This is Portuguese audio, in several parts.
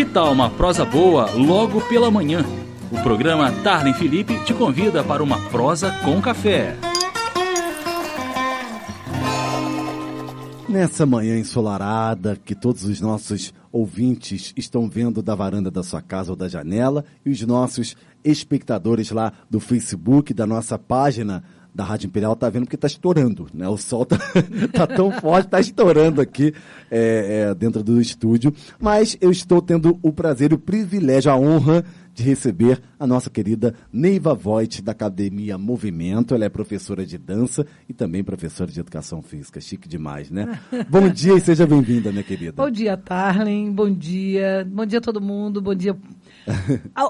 Que tal uma prosa boa logo pela manhã? O programa Tarlen Felipe te convida para uma prosa com café. Nessa manhã ensolarada, que todos os nossos ouvintes estão vendo da varanda da sua casa ou da janela, e os nossos espectadores lá do Facebook, da nossa página da Rádio Imperial, tá vendo que tá estourando, né? O sol tá, tá tão forte, tá estourando aqui é, é, dentro do estúdio. Mas eu estou tendo o prazer, o privilégio, a honra de receber a nossa querida Neiva Voigt, da Academia Movimento. Ela é professora de dança e também professora de educação física. Chique demais, né? Bom dia e seja bem-vinda, minha querida. Bom dia, Tarlen. Bom dia. Bom dia a todo mundo. Bom dia.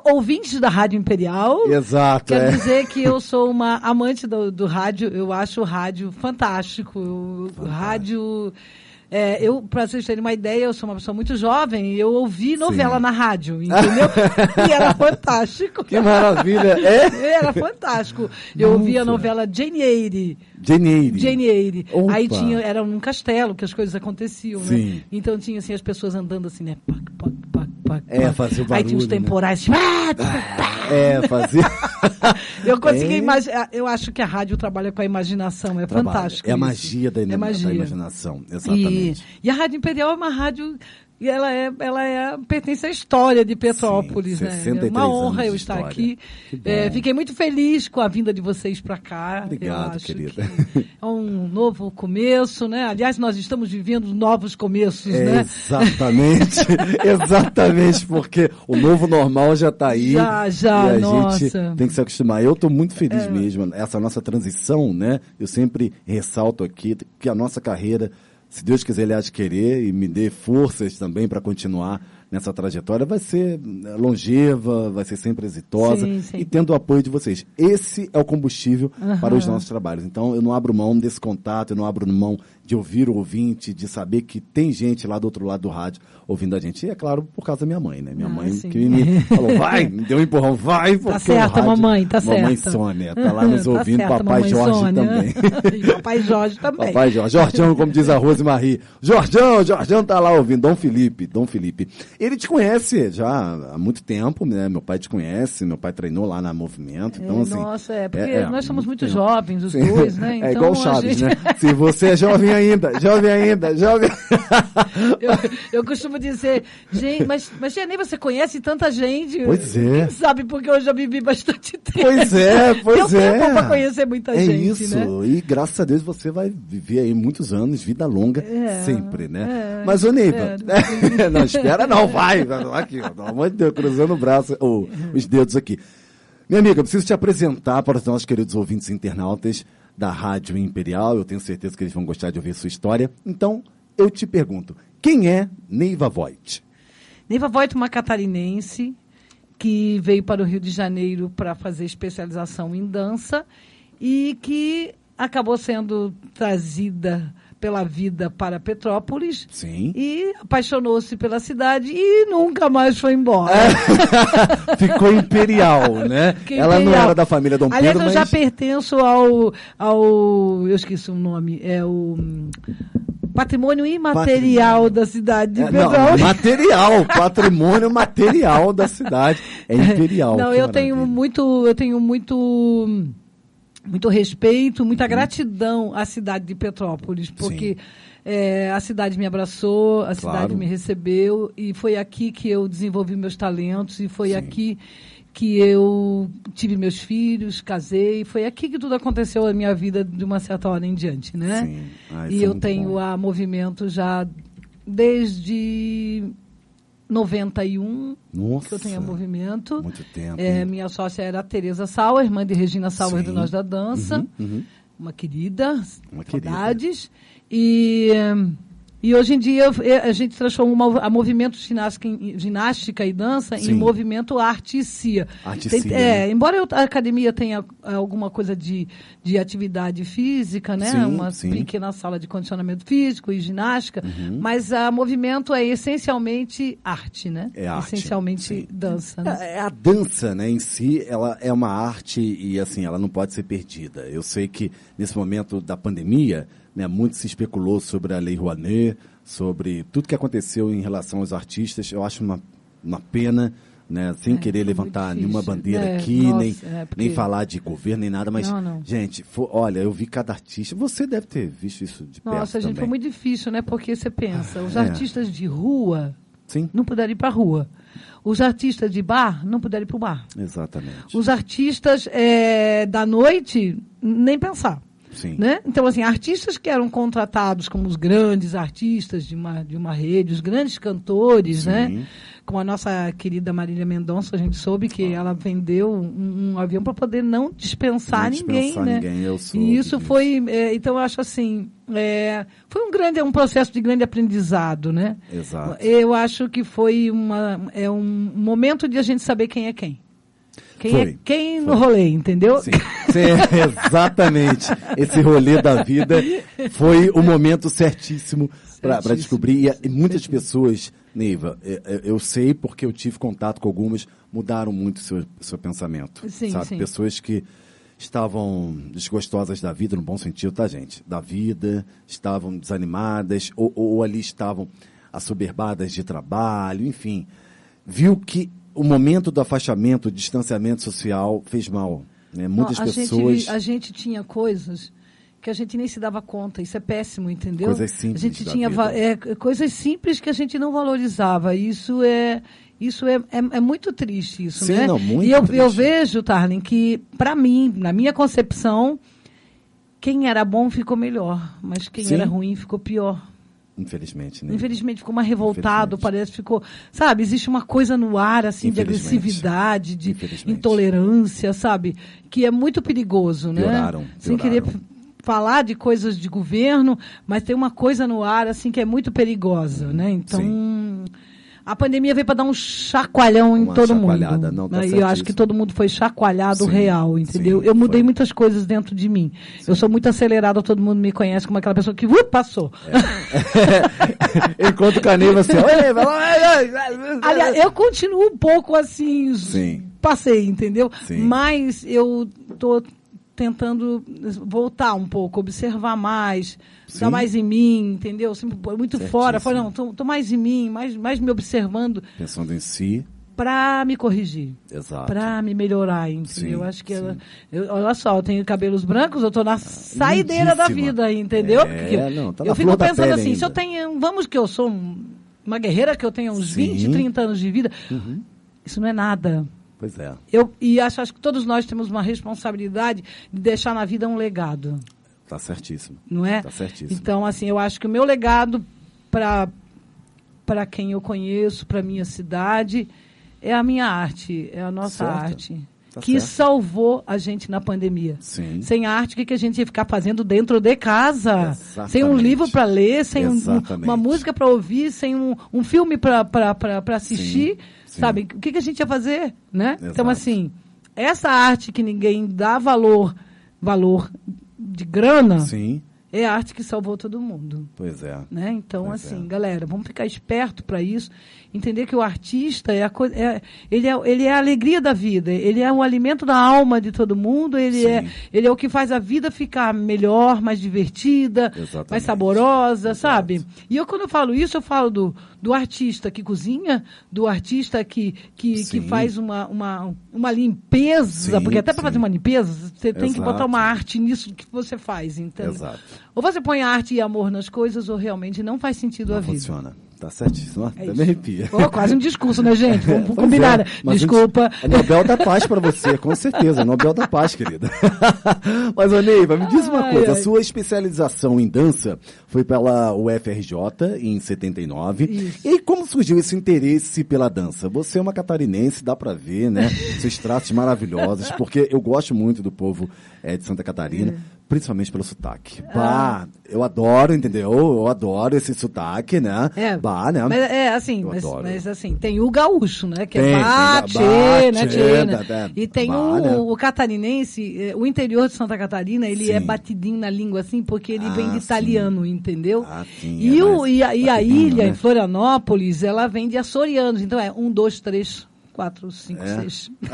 Ouvintes da Rádio Imperial. Exato. Quero é. dizer que eu sou uma amante do, do rádio. Eu acho o rádio fantástico. O rádio. É, eu, para vocês terem uma ideia, eu sou uma pessoa muito jovem e eu ouvi novela Sim. na rádio, entendeu? e era fantástico. Que maravilha. É? Era fantástico. Eu ouvi a novela Jane Eyre. Jane Eyre. Jane Eyre. Opa. Aí tinha, era num castelo que as coisas aconteciam, Sim. né? Então tinha assim as pessoas andando assim, né? Pac, pac, pac, pac, É, fazia o Aí tinha os barulho, né? temporais. ah, tá, É, fazia. Eu consegui É. imaginar. Eu acho que a rádio trabalha com a imaginação. É Trabalha. fantástico. É a magia da, É magia. da imaginação. E, Exatamente. e a Rádio Imperial é uma rádio. E ela é, ela é, pertence à história de Petrópolis, Sim, né? 63 É uma honra eu estar aqui. É, fiquei muito feliz com a vinda de vocês para cá. Obrigado, querida. que é um novo começo, né? Aliás, nós estamos vivendo novos começos, É, né? Exatamente, exatamente, porque o novo normal já está aí. Já, já, e a nossa. gente tem que se acostumar. Eu estou muito feliz mesmo. Essa nossa transição, né? Eu sempre ressalto aqui que a nossa carreira, se Deus quiser, ele querer e me dê forças também para continuar nessa trajetória, vai ser eh, longeva, vai ser sempre exitosa Sim, sim. e tendo o apoio de vocês. Esse é o combustível para os nossos trabalhos. Então, eu não abro mão desse contato, eu não abro mão de ouvir o ouvinte, de saber que tem gente lá do outro lado do rádio ouvindo a gente. E é claro, por causa da minha mãe, né? Minha Ah, mãe sim. que me falou, vai, me deu um empurrão, vai, porque o certa, rádio- mamãe, tá Mamãe certa. Sônia, tá lá nos Tá ouvindo, certa, papai mamãe Jorge Sônia. também. e papai Jorge também. Papai Jorge. Jorjão, como diz a Rose Marie. Jorjão, Jorjão tá lá ouvindo. Dom Felipe, Dom Felipe. Ele te conhece já há muito tempo, né? Meu pai te conhece, meu pai treinou lá na Movimento. Então, É, assim. Nossa, é, porque nós somos muito tempo. jovens, os Sim. dois, né? é Então, igual o a Chaves, gente- né? Se você é jovem ainda, jovem ainda, jovem. Eu, eu costumo dizer, gente, mas, mas Ney, você conhece tanta gente. Pois é. Sabe porque eu já vivi bastante tempo. Pois é, pois Deu é. tempo pra conhecer muita é gente, isso. né? E graças a Deus você vai viver aí muitos anos, vida longa, É, sempre, né? é, Mas, ô Neiva, espero. não espera não, vai. vai Aqui, ó, pelo amor de Deus, cruzando o braço, ou os dedos aqui. Minha amiga, eu preciso te apresentar para os nossos queridos ouvintes internautas da Rádio Imperial. Eu tenho certeza que eles vão gostar de ouvir sua história. Então, eu te pergunto, quem é Neiva Voigt? Neiva Voigt, uma catarinense que veio para o Rio de Janeiro para fazer especialização em dança e que acabou sendo trazida pela vida para Petrópolis Sim. e apaixonou-se pela cidade e nunca mais foi embora. Ficou imperial, né? Ela não imperial. era da família Dom Aliás, Pedro, eu já mas... pertenço ao, ao. Eu esqueci o nome. É o. hum, Patrimônio imaterial Patrimônio. da cidade de É, não, Petrópolis. material, patrimônio material da cidade. É imperial. Não, eu tenho maravilha. muito, eu tenho muito, muito respeito, muita gratidão à cidade de Petrópolis, porque é, a cidade me abraçou, a cidade Claro. me recebeu e foi aqui que eu desenvolvi meus talentos e foi Sim. aqui que eu tive meus filhos, casei, foi aqui que tudo aconteceu na minha vida de uma certa hora em diante, né? Sim. Ah, isso e é eu muito tenho bom. a movimento já desde 91 Nossa, que eu tenho movimento. muito tempo. É, minha sócia era a Tereza Sauer, irmã de Regina Sauer do Sim. Nós da Dança. Uhum, uhum. Uma querida, Uma querida. saudades. E, hum, e hoje em dia eu- a gente transformou a movimento ginástica, ginástica e dança Sim. em movimento arte e cia. Arte e Tem- é, né? embora a academia tenha ah, alguma coisa de, de atividade física, né? Sim, uma sim. pequena sala de condicionamento físico e ginástica, Uhum. mas a movimento é essencialmente arte, né? É arte, Essencialmente sim. dança, né? É, A dança, né, em si, ela é uma arte e, assim, ela não pode ser perdida. Eu sei que, nesse momento da pandemia, né, muito se especulou sobre a Lei Rouanet, sobre tudo que aconteceu em relação aos artistas. Eu acho uma uma pena, né? Sem É, querer é levantar nenhuma bandeira É, aqui, nossa, nem, é, porque- nem falar de governo, nem nada, mas, Não, não. gente, fo- olha, eu vi cada artista, você deve ter visto isso de perto Nossa, gente, também. foi muito difícil, né? Porque você pensa, os É. artistas de rua Sim, não puderam ir para rua. Os artistas de bar não puderam ir para o bar. exatamente. Os artistas é, da noite, nem pensar. Sim. Né? Então, assim, artistas que eram contratados como os grandes artistas de uma, de uma rede, os grandes cantores, Sim. né? Como a nossa querida Marília Mendonça, a gente soube que ela vendeu um, um avião para poder não dispensar Não ninguém, dispensar né? ninguém, eu soube e isso foi, é, então eu acho assim, é, foi um grande, um processo de grande aprendizado, né? Exato. Eu acho que foi uma, é um momento de a gente saber quem é quem. Quem Foi, é quem foi. no rolê, entendeu? Sim, Sim, exatamente. Esse rolê da vida foi o momento certíssimo para descobrir. E, muitas pessoas, Neiva, é, é, eu sei porque eu tive contato com algumas, mudaram muito o seu, seu pensamento. Sim, sabe? sim. Pessoas que estavam desgostosas da vida, no bom sentido, tá, gente? Da vida, estavam desanimadas, ou, ou ali estavam assoberbadas de trabalho, enfim. Viu que o momento do afastamento, o distanciamento social fez mal. Né? Muitas Não, a pessoas. Gente, a gente tinha coisas que a gente nem se dava conta. Isso é péssimo, entendeu? Coisas simples A gente tinha é, coisas simples que a gente não valorizava. Isso é isso é, é, é muito triste isso, Sim, né? não, muito e eu, triste. eu vejo, Tarlin, que para mim, na minha concepção, quem era bom ficou melhor, mas quem Sim. era ruim ficou pior. Infelizmente, né? Infelizmente ficou mais revoltado, parece ficou, sabe, existe uma coisa no ar assim de agressividade, de intolerância, sabe, que é muito perigoso, né? Pioraram, Sem pioraram. querer f- falar de coisas de governo, mas tem uma coisa no ar assim que é muito perigosa, né? Então, a pandemia veio para dar um chacoalhão em Uma todo chacoalhada, mundo. não, tá né? e eu acho que todo mundo foi chacoalhado Sim, real, entendeu? sim, eu mudei foi. muitas coisas dentro de mim. Eu sou muito acelerada, todo mundo me conhece como aquela pessoa que uh, passou. Enquanto o Caneva assim. Aliás, eu continuo um pouco assim, Sim. passei, entendeu? Sim. Mas eu tô tentando voltar um pouco, observar mais, Sim. dar mais em mim, entendeu? Sempre muito fora, Certíssimo. falei, não, tô, tô mais em mim, mais, mais me observando Pensando em si, para me corrigir. exato. Para me melhorar, entendeu? Sim, eu acho que ela, eu- olha só, eu tenho cabelos brancos, eu tô na saideira da lindíssima. vida, entendeu? É, Porque não, tá eu fico da pensando assim, se eu ainda. tenho, vamos que eu sou um- uma guerreira que eu tenho uns Sim. Uhum. 20, 30 anos de vida, isso não é nada. Pois é. Eu, e acho, acho que todos nós temos uma responsabilidade de deixar na vida um legado, Tá certíssimo. não é? Tá certíssimo. Então, assim, eu acho que o meu legado para para quem eu conheço, para minha cidade, é a minha arte, é a nossa Certo. arte. Tá que certo. salvou a gente na pandemia. Sim. Sem arte, o que, que a gente ia ficar fazendo dentro de casa? Exatamente. Sem um livro para ler, sem um- um- uma música para ouvir, sem um, um filme para assistir, Sim, sim. sabe? O que, que a gente ia fazer, né? Então, Exato. assim, essa arte que ninguém dá valor, valor de grana, Sim, é a arte que salvou todo mundo. pois é. Né? Então, Pois assim, é. galera, vamos ficar esperto para isso, entender que o artista é a coisa, é, ele, é, ele é a alegria da vida, ele é o alimento da alma de todo mundo, ele Sim. é, ele é o que faz a vida ficar melhor, mais divertida, Exatamente. mais saborosa, Exato. sabe? E eu quando eu falo isso, eu falo do, do artista que cozinha, do artista que, que, que faz uma, uma, uma limpeza, Sim, porque até para fazer uma limpeza, você tem que Exato. botar uma arte nisso que você faz, então. Exato. Ou você põe arte e amor nas coisas, ou realmente não faz sentido a Não vida. funciona. Tá certíssimo. É Até isso. me arrepia. Pô, quase um discurso, né, gente? Vamos combinar. é, mas a gente- Desculpa. É Nobel da Paz para você, com certeza. Nobel da Paz, querida. Mas, ô Neiva, me diz uma Ai, coisa. A ai. sua especialização em dança foi pela UFRJ em 79. Isso. E como surgiu esse interesse pela dança? Você é uma catarinense, dá para ver, né? Seus traços maravilhosos, porque eu gosto muito do povo eh, de Santa Catarina. Principalmente pelo sotaque. Ah. Bah, eu adoro, entendeu? Eu adoro esse sotaque, né? É, bah, né? mas é assim, mas, mas assim, tem o gaúcho, né? Que Tem, é tem bate, bate, né, tchê, né? da- E tem bah, o, né? o catarinense, eh, o interior de Santa Catarina, ele Sim. é batidinho na língua, assim, porque ele Ah, vem de sim. italiano, entendeu? Ah, sim, e, é o, e, a, e a ilha, né? em Florianópolis, ela vem de açorianos. Então é um, dois, três, quatro, cinco, É. seis.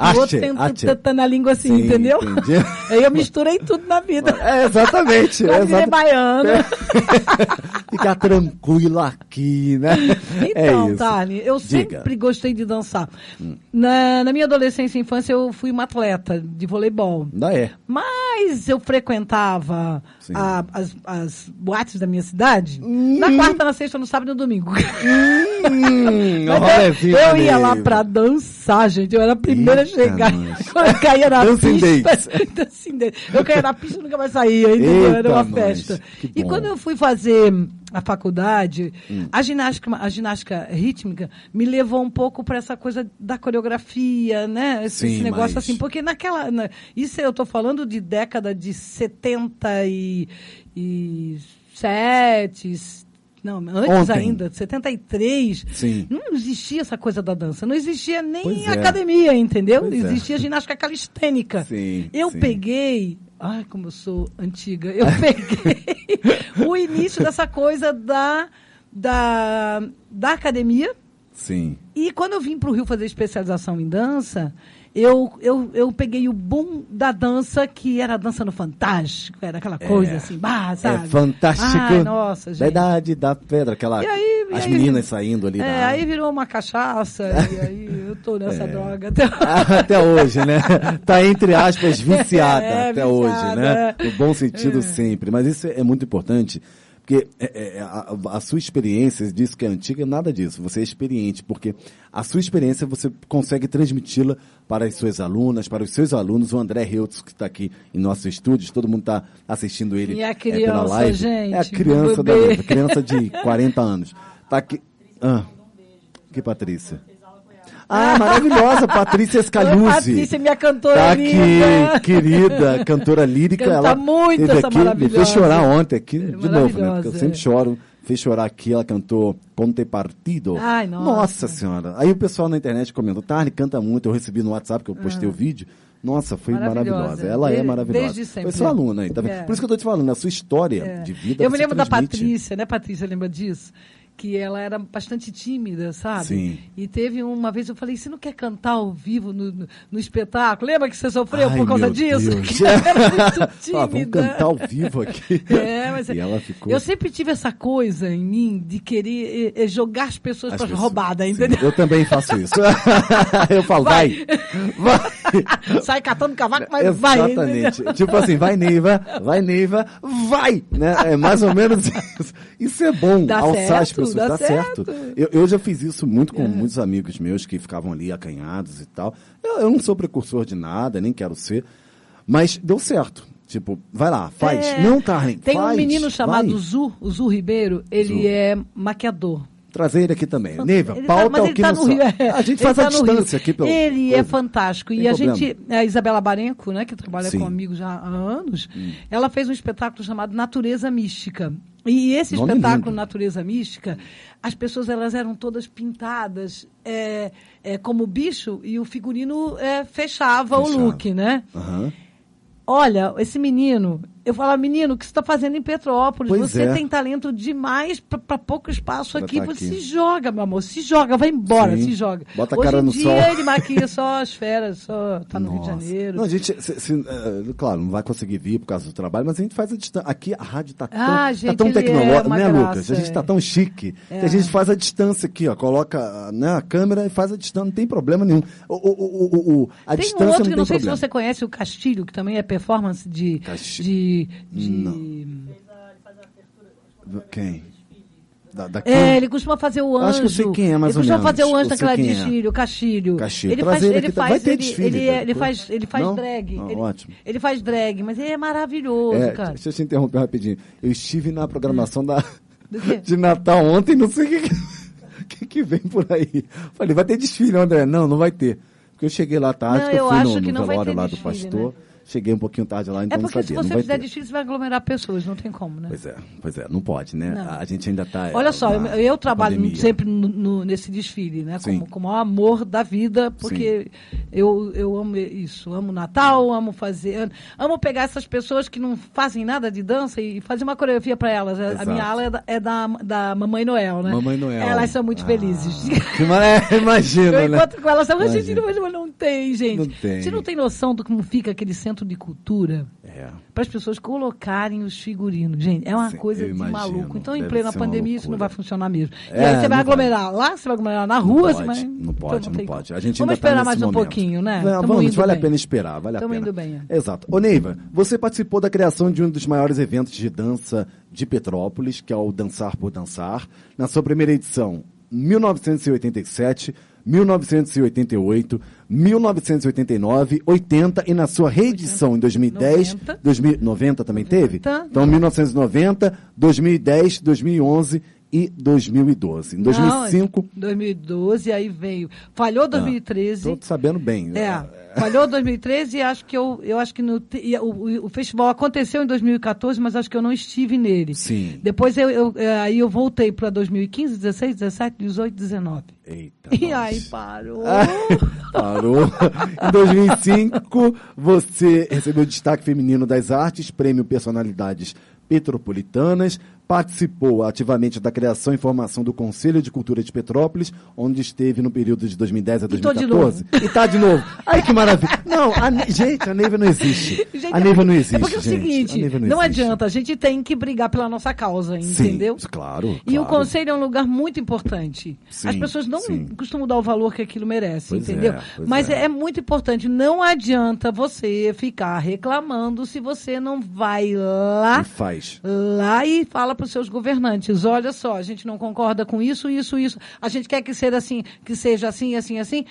e o outro Ache, tenta- ache. tentando a língua assim, Sim, entendeu? entendi. Aí eu misturei tudo na vida. É, exatamente. Quase virei exatamente. baiana. Ficar tranquilo aqui, né? Então, é isso. Tarni, eu Diga. sempre gostei de dançar. Na, na minha adolescência e infância, eu fui uma atleta de voleibol. Ainda é. Mas eu frequentava a- as, as boates da minha cidade na quarta, na sexta, no sábado e no domingo. Hum, Mas eu, eu ia lá pra dançar, gente. Eu era a primeira Eita, a chegar. Quando eu caía na Dancing pista. Dancing. Eu caía na pista e nunca mais saía, era uma nós. festa. E quando eu fui fazer a faculdade, Hum. a, ginástica, a ginástica rítmica me levou um pouco para essa coisa da coreografia, né? Esse, Sim, esse negócio mas- assim. Porque naquela. na- isso eu tô falando de década de 70 e, e 7, não, antes Ontem. ainda, 73. Sim. Não existia essa coisa da dança. Não existia nem é. academia, entendeu? Pois é. existia ginástica calistênica. Sim, eu sim. peguei. Ai, como eu sou antiga. Eu peguei o início dessa coisa da, da, da academia. Sim. E quando eu vim para o Rio fazer especialização em dança, eu, eu, eu peguei o boom da dança, que era a dança no Fantástico, era aquela coisa assim, bah, sabe? É fantástico. Ai, nossa, Da gente. idade da pedra, aquela. E aí- e as aí- meninas saindo ali. É, da- aí virou uma cachaça, e aí eu tô nessa É. droga até até hoje, né? Tá entre aspas viciada É, até viciada, hoje, né? é. No bom sentido sempre. Mas isso é muito importante, porque é, é, a, a sua experiência, disso que é antiga, nada disso. Você é experiente, porque a sua experiência você consegue transmiti-la para as suas alunas, para os seus alunos. O André Reutz, que está aqui em nossos estúdios, todo mundo está assistindo ele E a é, pela criança, live. gente, é a criança, da, criança de 40 anos. Tá aqui. Ah, que Patrícia? Ah, maravilhosa, Patrícia Scaluzzi. Patrícia, minha cantora Tá linda. aqui, querida, cantora lírica. Canta ela muito essa aqui, Me maravilhosa. fez chorar ontem aqui, de novo, né? Porque eu sempre é. choro. Fez chorar aqui, ela cantou Ponte Partido. Ai, nossa. senhora. Aí o pessoal na internet comentou, Tarni canta muito, eu recebi no WhatsApp que eu postei o vídeo. Nossa, foi Ah. Maravilhosa. maravilhosa. Ela é maravilhosa. desde sempre. Foi sua aluna aí, tá vendo? É. Por isso que eu tô te falando, a sua história de vida Eu me lembro da transmite. Patrícia, né, Patrícia? Lembra disso? Que ela era bastante tímida, sabe? Sim. E teve uma vez, eu falei, você não quer cantar ao vivo no, no, no espetáculo? Lembra que você sofreu Ai, por causa disso? Que ela era muito Ah, tímida. vamos cantar ao vivo aqui. É, mas e ela ficou... eu sempre tive essa coisa em mim de querer eh, eh, jogar as pessoas As para pessoas- roubada, Sim, entendeu? Eu também faço isso. eu falo, vai, vai. Sai catando cavaco, mas vai. Exatamente. tipo assim, vai Neiva, vai Neiva, vai! Né? É mais ou menos isso. Isso é bom, Dá alçar as certo, pessoas, dá dá, certo. certo. Eu, eu já fiz isso muito com muitos amigos meus que ficavam ali acanhados e tal. Eu, eu não sou precursor de nada, nem quero ser, mas deu certo. Tipo, vai lá, faz. É. Não, Carmen, Tem faz, um menino chamado vai. Zu, o Zu Ribeiro, ele Zu. é maquiador. Trazer ele aqui também. Neiva, Ele tá- pauta é o que tá não. Rio, é. A gente Ele faz a tá Rio. distância aqui pelo. Ele é coisa. fantástico. E Tem a problema. gente, a Isabela Barenco, né, que trabalha Sim. Hum. comigo já há anos, ela fez um espetáculo chamado Natureza Mística. E esse Nome espetáculo lindo. Natureza Mística, as pessoas elas eram todas pintadas é, é, como bicho e o figurino é, fechava, o Fechava. look, né? Aham. Olha, esse menino, eu falava, menino, o que você está fazendo em Petrópolis? Pois você é. tem talento demais para pouco espaço aqui. tá Você aqui. se joga, meu amor, se joga, vai embora, Sim. se joga. Bota a Hoje cara no dia sol. ele maquia só as férias, só tá no Rio de Nossa. Janeiro. Não, a gente, se- se, eh, claro, não vai conseguir vir por causa do trabalho, mas a gente faz a distância. Aqui a rádio tá tão, Ah, tá tão é tecnológica, uma né, graça, Lucas? A gente é. tá tão chique que a gente faz a distância aqui, ó. Coloca né, a câmera e faz a distância, não tem problema nenhum. O, o, o, o- a Tem um distância outro não que não sei problema. se você conhece, o Castilho, que também é performance de. De, de- Quem? Da, daqui? É, ele costuma fazer o anjo. Acho que eu sei quem é, mais ele ou costuma fazer o anjo naquela quem é. desfile, o Castilho. Castilho. Ele faz, ele ele tá? faz, vai ter ele, desfile, ele, é- tá? ele faz, ele faz Não? drag. Ah, ele, ótimo. ele faz drag, mas ele é maravilhoso, É, cara. deixa eu te interromper rapidinho. Eu estive na programação da, Do quê? de Natal ontem, não sei o que, que, que, vem por aí. Falei, vai ter desfile, André? Não, não vai ter. Porque eu cheguei lá tarde, Não, eu eu fui no, no não velório lá do desfile, pastor. né? Cheguei um pouquinho tarde lá, então é não porque sabia. se você não fizer ter. difícil, vai aglomerar pessoas, não tem como, né? Pois é, pois é, não pode, né? Não. A gente ainda tá. Olha só, eu, eu trabalho pandemia. sempre no- no- nesse desfile, né? Sim. Como, como o amor da vida, porque eu, eu amo isso. Amo Natal, amo fazer. Amo pegar essas pessoas que não fazem nada de dança e fazer uma coreografia para elas. A- A Exato. minha ala é da, é da, da Mamãe Noel, né? Mamãe Noel. Elas são muito Ah, felizes. É, imagina, Eu né? encontro com elas, eu gente, não, mas não tem, gente. Não tem. Você não tem noção do como fica aquele centro de cultura É. para as pessoas colocarem os figurinos. Gente, é uma Sim, coisa de maluco. Então, em plena pandemia, isso não vai funcionar mesmo. e É, aí você vai não aglomerar lá, você vai aglomerar na Não rua, pode, você vai. não então pode, não tem pode. A gente Vamos tá esperar nesse mais um momento. pouquinho, né? Não, vamos, vale bem. a pena esperar, vale a pena. indo bem, Exato. Ô Neiva, você participou da criação de um dos maiores eventos de dança de Petrópolis, que é o Dançar por Dançar, na sua primeira edição, 1987, 1988, 1989, 80 e na sua reedição em 2010, 90. 2090 também teve? 90. Então 1990, 2010, 2011 e 2012. Em 2005, Não, 2012, aí veio. Falhou 2013. Estou sabendo bem. É, falhou 2013 e acho que eu, eu acho que no, o, o- festival aconteceu em 2014, mas acho que eu não estive nele. Sim. Depois eu, eu- é, aí eu voltei para 2015, 16, 17, 18, 19. Eita. E nós. aí parou. Parou. em 2005, você recebeu o destaque feminino das artes, prêmio Personalidades Petropolitanas, participou ativamente da criação e formação do Conselho de Cultura de Petrópolis, onde esteve no período de 2010 a E tô de 2014. E tá de novo. Ai, que maravilha. Não, a gente, a Neiva não existe. Gente, a Neiva não existe, É porque é o seguinte, não, existe. adianta, a gente tem que brigar pela nossa causa, Sim, entendeu? claro, E o claro. conselho é um lugar muito importante. Sim, As pessoas não sim. costumam dar o valor que aquilo merece, Pois entendeu? é, Mas é. é. muito importante. Não adianta você ficar reclamando se você não vai lá E faz. lá e fala para os seus governantes, olha só, a gente não concorda com isso, isso, isso. A gente quer que seja assim, que seja assim, assim, assim.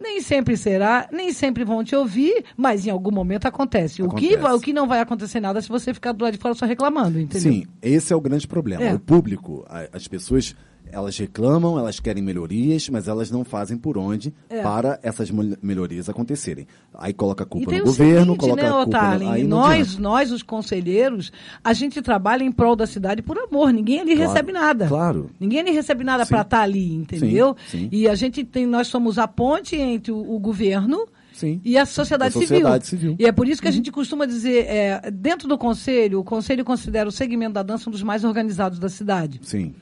Nem sempre será, nem sempre vão te ouvir, mas em algum momento acontece. O, que, Acontece. vai- o que não vai acontecer nada se você ficar do lado de fora só reclamando, entendeu? Sim, esse é o grande problema. É. O público, as pessoas, elas reclamam, elas querem melhorias, mas elas não fazem por onde É. para essas mel- melhorias acontecerem. Aí coloca a culpa no o governo, seguinte, coloca né, a culpa Otarlin, no... Aí não nós, nós, os conselheiros, a gente trabalha em prol da cidade por amor. Ninguém ali Claro, recebe nada. claro. Ninguém ali recebe nada para estar ali, entendeu? Sim, sim. E a gente tem, nós somos a ponte entre o, o governo Sim. e a sociedade, A sociedade civil. E é por isso que a gente costuma dizer, é, dentro do conselho, o conselho considera o segmento da dança um dos mais organizados da cidade. Sim.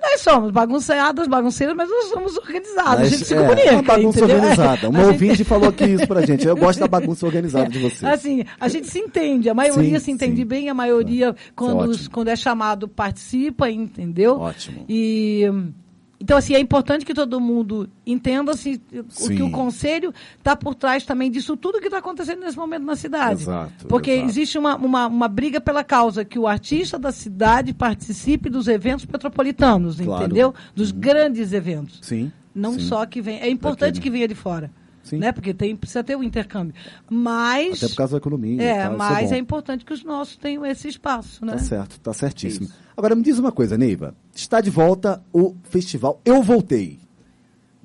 Nós somos bagunçadas, bagunceiras, mas nós somos organizados. a Mas, gente se é, comunica. Uma bagunça entendeu? organizada. Uma A gente- ouvinte falou aqui isso pra gente. Eu gosto da bagunça organizada de vocês. Assim, a gente se entende, a maioria Sim, se entende sim. bem, a maioria, quando, ótimo. os- quando é chamado, participa, entendeu? Ótimo. E. Então, assim, é importante que todo mundo entenda assim, o que o conselho está por trás também disso tudo que está acontecendo nesse momento na cidade. Exato, Porque exato. existe uma, uma, uma briga pela causa que o artista da cidade participe dos eventos metropolitanos, Claro. entendeu? Dos grandes eventos. Sim. Não sim. só que vem. É importante Daquele- que venha de fora. Sim. Né? Porque tem, precisa ter o intercâmbio. Mas. Até por causa da economia. e É, isso mas bom. é importante que os nossos tenham esse espaço, né? Tá certo, tá certíssimo. Isso. Agora me diz uma coisa, Neiva. Está de volta o festival Eu Voltei.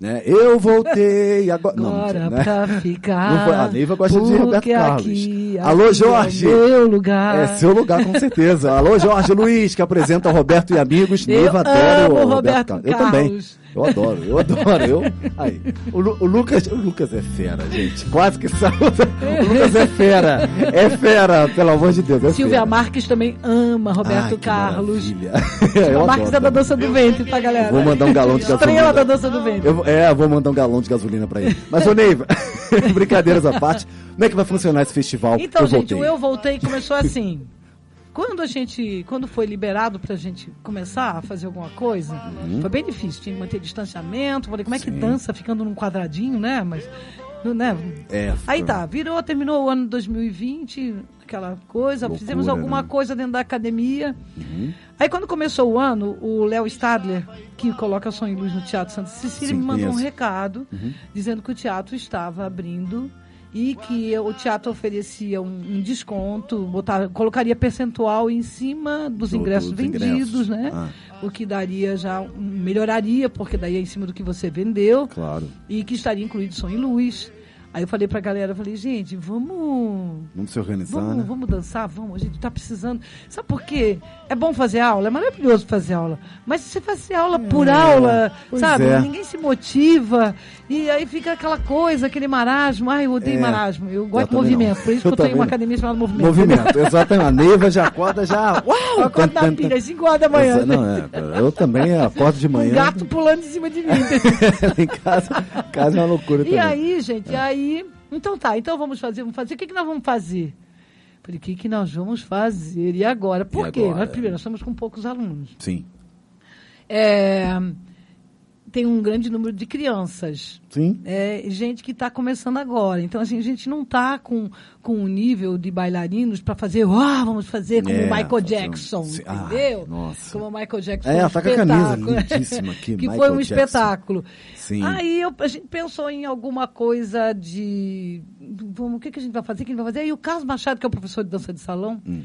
Né? Eu voltei agora. Agora né? pra ficar. Não foi- a Neiva gosta de Roberto Carlos. aqui, Alô, aqui Jorge. É o meu lugar. É seu lugar, com certeza. Alô, Jorge Luiz, que apresenta Roberto e Amigos. Eu Neiva adoro amo o Roberto Carlos. Eu também. Eu adoro, eu adoro. Eu... Aí, o, Lu- o Lucas, o Lucas é fera, gente. Quase que sabe. O Lucas é fera. É fera, pelo amor de Deus. É Silvia fera. Marques também ama Roberto Ai, Carlos. Silvia Marques adoro é da dança do ventre, tá, galera? Vou mandar um galão de Estrela gasolina. da dança do ventre. Eu, é, vou mandar um galão de gasolina pra ele. Mas, ô Neiva, brincadeiras à parte, como é que vai funcionar esse festival? Então, eu gente, voltei. o Eu Voltei começou assim. Quando a gente, quando foi liberado pra gente começar a fazer alguma coisa, foi bem difícil, tinha que manter distanciamento, falei, como é que Uhum. Sim. dança ficando num quadradinho, né? Mas, né? É, Aí tá, virou, terminou o ano 2020, aquela coisa, Loucura, fizemos alguma né? coisa dentro da academia. Uhum. Aí quando começou o ano, o Léo Stadler, que coloca som e luz no Teatro Santa Cecília, Sim, me mandou um conheço. recado Uhum. dizendo que o teatro estava abrindo e que o teatro oferecia um, desconto, botar, colocaria percentual em cima dos Do- ingressos dos vendidos, ingressos. né? Ah. O que daria já, melhoraria, porque daí é em cima do que você vendeu Claro. e que estaria incluído som e luz. Aí eu falei pra galera, eu falei, gente, vamos. Vamos se organizar, Vamos, né? vamos dançar, vamos, a gente tá precisando. Sabe por quê? É bom fazer aula, é maravilhoso fazer aula. Mas se você fazer aula por aula, sabe? é. Ninguém se motiva. E aí fica aquela coisa, aquele marasmo. Ai, eu odeio É, marasmo. Eu gosto de também não. movimento. Por isso que Eu eu, tenho uma academia chamada Movimento. Movimento, exatamente. A Neiva já acorda já. Uau! Eu acordo na pilha, às 5 horas da manhã. Não, é, eu também acordo de Um manhã. gato pulando em cima de mim. em casa, casa é uma loucura E também. aí, gente, e aí. Então tá, então vamos fazer, vamos fazer. O que, que nós vamos fazer? Falei, o que, que nós vamos fazer? E agora? Por E quê? agora? Nós, primeiro, nós estamos com poucos alunos. Sim. É, tem um grande número de crianças. Sim. É, gente que está começando agora. Então, assim, a gente não está com, com um nível de bailarinos para fazer, ah, vamos fazer como É, Michael Jackson, entendeu? Ai, nossa. Como o Michael Jackson. É, foi um ela tá com a camisa lindíssima aqui, que foi Michael um Jackson. espetáculo. Sim. Aí eu- a gente pensou em alguma coisa de. Vamos, o que, que a gente vai fazer? O que a gente vai fazer? Aí o Carlos Machado, que é o professor de dança de salão, Hum.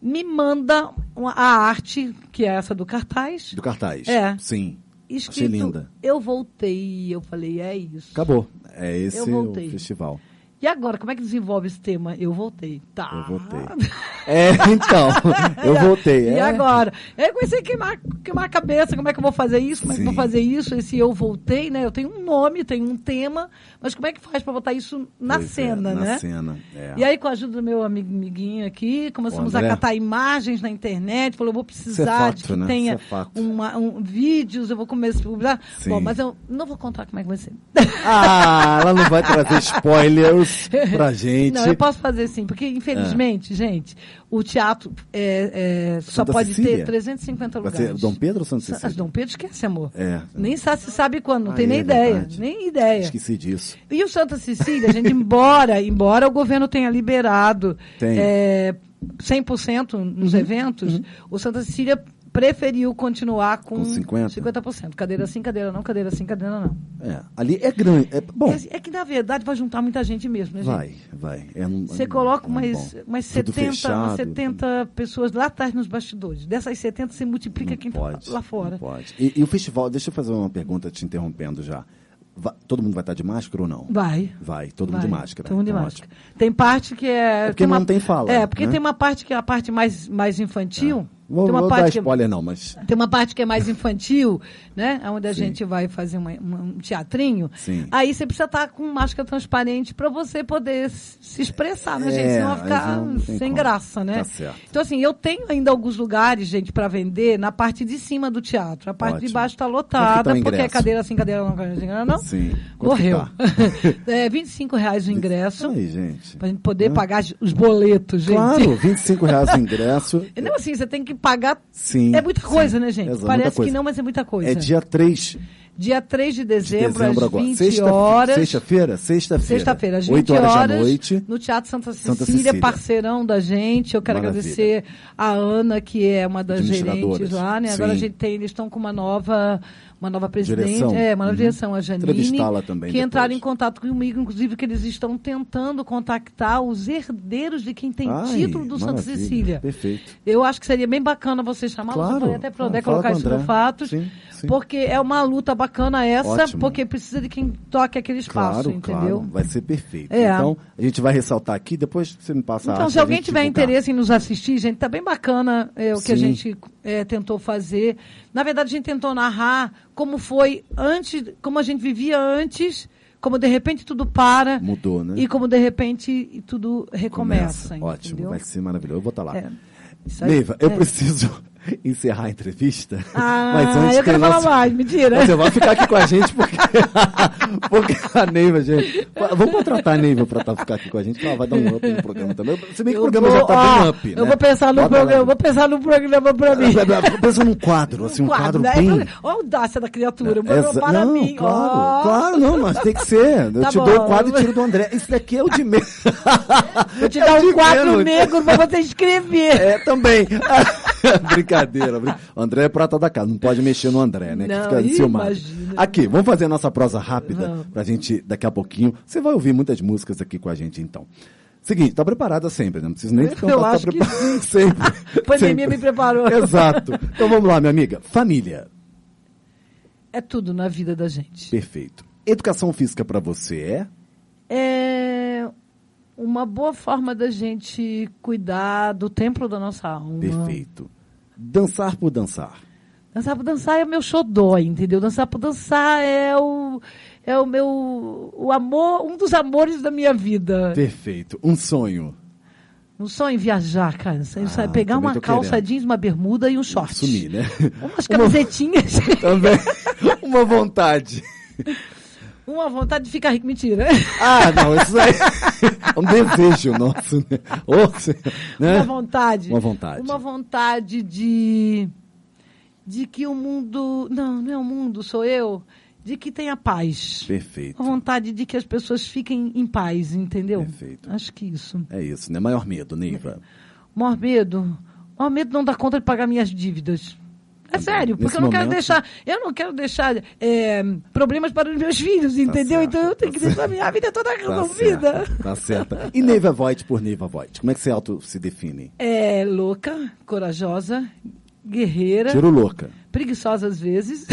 me manda uma- a arte, que é essa do cartaz. Do cartaz. É. Sim. escrito, Achei linda. Eu voltei. Eu falei, é isso. Acabou. É esse o festival. E agora, como é que desenvolve esse tema? Eu voltei. Tá. Eu voltei. É, então. eu voltei. E é. agora? Eu comecei a queimar, queimar a cabeça, como é que eu vou fazer isso, como é que eu vou fazer isso, esse eu voltei, né? Eu tenho um nome, tenho um tema, mas como é que faz para botar isso na Pois é, cena, na né? cena. É. E aí, com a ajuda do meu amiguinho aqui, começamos a catar imagens na internet. Falou, eu vou é precisar fato, de que né? tenha é uma- um, vídeos, eu vou começar a publicar. Sim. Bom, mas eu não vou contar como é que vai ser. Ah, ela não vai trazer spoilers pra gente. Não, eu posso fazer sim, porque infelizmente, gente, o teatro é, é, só pode Cecília? ter 350 Vai lugares. ser Dom Pedro ou Santa Sa- Cecília? Dom Pedro esquece, amor. É. Nem sa- se sabe quando, não Ah, tem é nem ideia. verdade. Nem ideia. Esqueci disso. E o Santa Cecília, gente, embora, embora o governo tenha liberado Tem. é, 100% nos Uhum, eventos, o Santa Cecília preferiu continuar com, Com 50? 50%. Cadeira sim, cadeira não, cadeira sim, cadeira não. É. Ali é grande. É, bom, É, é que, na verdade, vai juntar muita gente mesmo, né, gente? vai, vai. É um- Você é coloca é um umas Tudo 70, fechado. umas 70 pessoas lá atrás nos bastidores. Dessas 70, você multiplica quem pode, está lá fora. Pode. E, e o festival, deixa eu fazer uma pergunta te interrompendo já. Va- todo mundo vai estar de máscara ou não? Vai. Vai, todo mundo Vai, de máscara. Todo mundo de Então, máscara. Tem parte que é. É porque não tem fala, É, porque né? tem uma parte que é a parte mais, mais infantil. Vou, tem uma vou dar parte que, spoiler não, mas... Tem uma parte que é mais infantil, né? Onde a gente vai fazer uma- uma- um teatrinho. Sim. Aí você precisa estar com máscara transparente para você poder se expressar, né, É, gente? Senão vai ficar não tem sem como. graça, né? Tá certo. Então, assim, eu tenho ainda alguns lugares, gente, para vender na parte de cima do teatro. A parte de Ótimo. baixo está que lotada, tá porque é cadeira assim, cadeira não, cadeira assim, não. Sim. Quanto que Morreu. tá? é, 25 reais o ingresso. Aí, gente. Pra gente poder pagar os boletos, gente. Claro, 25 reais o ingresso. Não, assim, você tem que pagar. Sim. É muita coisa, sim. né, gente? Exato, Parece que não, mas é muita coisa. É dia 3 Dia 3 de de dezembro, dezembro às agora. 20 Sexta- horas. Sexta-feira? Sexta-feira. Sexta-feira, às 8 20 horas, horas, da noite. no Teatro Santa Cecília, Santa Cecília. parceirão da gente. Eu quero Maravilha. agradecer a Ana, que é uma das gerentes lá, né? Agora a gente tem, eles estão com uma nova, uma nova presidente. Direção. É, uma nova Uhum. direção, a Janine. Também Que entraram depois. em contato comigo, inclusive, que eles estão tentando contactar os herdeiros de quem tem Ai, título do Santa. Cecília. Perfeito. Eu acho que seria bem bacana você chamá-los. Claro, falei até claro. André Fala colocar isso no fatos. Sim, sim. Porque é uma luta bacana essa, Ótimo. porque precisa de quem toque aquele espaço, Claro, entendeu? claro. Vai ser perfeito. É. Então, a gente vai ressaltar aqui, depois você me passa a Então, arte se alguém tiver divulgar. interesse em nos assistir, gente, tá bem bacana é, o que a Sim. gente é, tentou fazer. Na verdade, a gente tentou narrar como foi antes, como a gente vivia antes, como de repente tudo para. Mudou, né? E como de repente tudo recomeça. Ótimo, entendeu? vai ser maravilhoso. Eu vou estar lá. É. Neiva, eu é. preciso encerrar a entrevista. Ah, mas antes eu que quero falar nossa- mais, mentira. Você vai ficar aqui com a gente porque, porque a Neiva, gente. Vamos contratar a Neiva para tá, ficar aqui com a gente, que ela vai dar um up no programa também. Se bem que o Eu programa vou- já tá ó, bem up. Eu né? vou pensar no Bota programa, lá. vou pensar no programa pra mim. Pensa num quadro, assim, um quadro, né? bem. Olha a audácia da criatura, um Exa- para não, mim. claro, ó. claro, não, mas tem que ser. Eu Tá te bom. dou o quadro e tiro do André. Esse daqui é o de menos. Vou te dar um quadro negro pra você escrever. É, também. Brincadeira. brin- André é prata da casa, não pode mexer no André, né? Não, que fica ih, imagina. Aqui, vamos fazer a nossa prosa rápida Vamos. pra gente, daqui a pouquinho. Você vai ouvir muitas músicas aqui com a gente, então. Seguinte, tá preparada sempre, né? Não preciso nem perguntar, tá acho que preparada sempre. A pandemia sempre. me preparou. Exato. Então vamos lá, minha amiga. Família. É tudo na vida da gente. Perfeito. Educação física pra você é? É uma boa forma da gente cuidar do templo da nossa alma. Perfeito. Dançar por dançar. Dançar por dançar é o meu xodó, entendeu? Dançar por dançar é o, é o meu o amor, um dos amores da minha vida. Perfeito. Um sonho. Um sonho viajar, cara. Ah, pegar uma calça querendo. jeans, uma bermuda e um short. Sumir, né? Umas camisetinhas. Também. Uma vontade. uma vontade de ficar rico. Mentira. Ah, não, isso aí é um desejo nosso, né? Ou, né? Uma vontade. Uma vontade. Uma vontade de. De que o mundo. Não, não é o mundo, sou eu. De que tenha paz. Perfeito. Uma vontade de que as pessoas fiquem em paz, entendeu? Perfeito. Acho que isso. É isso, né? Maior medo, Neiva. O maior medo. Maior medo não dá conta de pagar minhas dívidas. É sério, porque Nesse eu não quero momento- deixar, eu não quero deixar é, problemas para os meus filhos, entendeu? certo, então eu tenho tá que deixar a minha vida toda Tá resolvida. certo, tá certo. E Neiva Voigt por Neiva Voigt? Como é que você auto se define? É louca, corajosa, guerreira, Tiro louca. preguiçosa às vezes,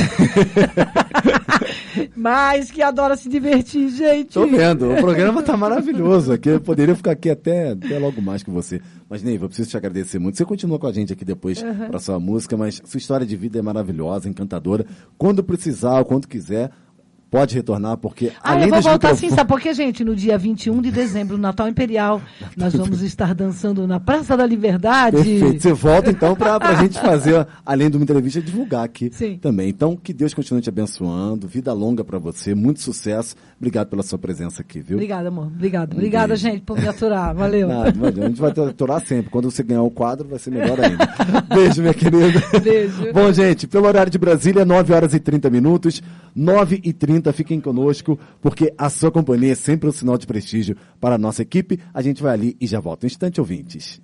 mas que adora se divertir, gente. Tô vendo, o programa tá maravilhoso aqui. Eu poderia ficar aqui até, até logo mais que você. Mas, Neiva, eu preciso te agradecer muito. Você continua com a gente aqui depois para sua música, mas sua história de vida é maravilhosa, encantadora. Quando precisar, quando quiser, pode retornar, porque Ah, além eu vou voltar sim, microfones- sabe por quê, gente? No dia 21 de dezembro, Natal Imperial, nós vamos estar dançando na Praça da Liberdade. Perfeito. Você volta então para a gente fazer, além de uma entrevista, divulgar aqui Sim. também. Então, que Deus continue te abençoando, vida longa para você, muito sucesso. Obrigado pela sua presença aqui, viu? Obrigada, amor. Obrigada. Um Obrigada, beijo. gente, por me aturar. Valeu. Nada, imagina, a gente vai te aturar sempre. Quando você ganhar o quadro, vai ser melhor ainda. Beijo, minha querida. Beijo. Bom, gente, pelo horário de Brasília, 9 horas e 30 minutos. 9 e 30, fiquem conosco, porque a sua companhia é sempre um sinal de prestígio para a nossa equipe. A gente vai ali e já volta. Um instante, ouvintes.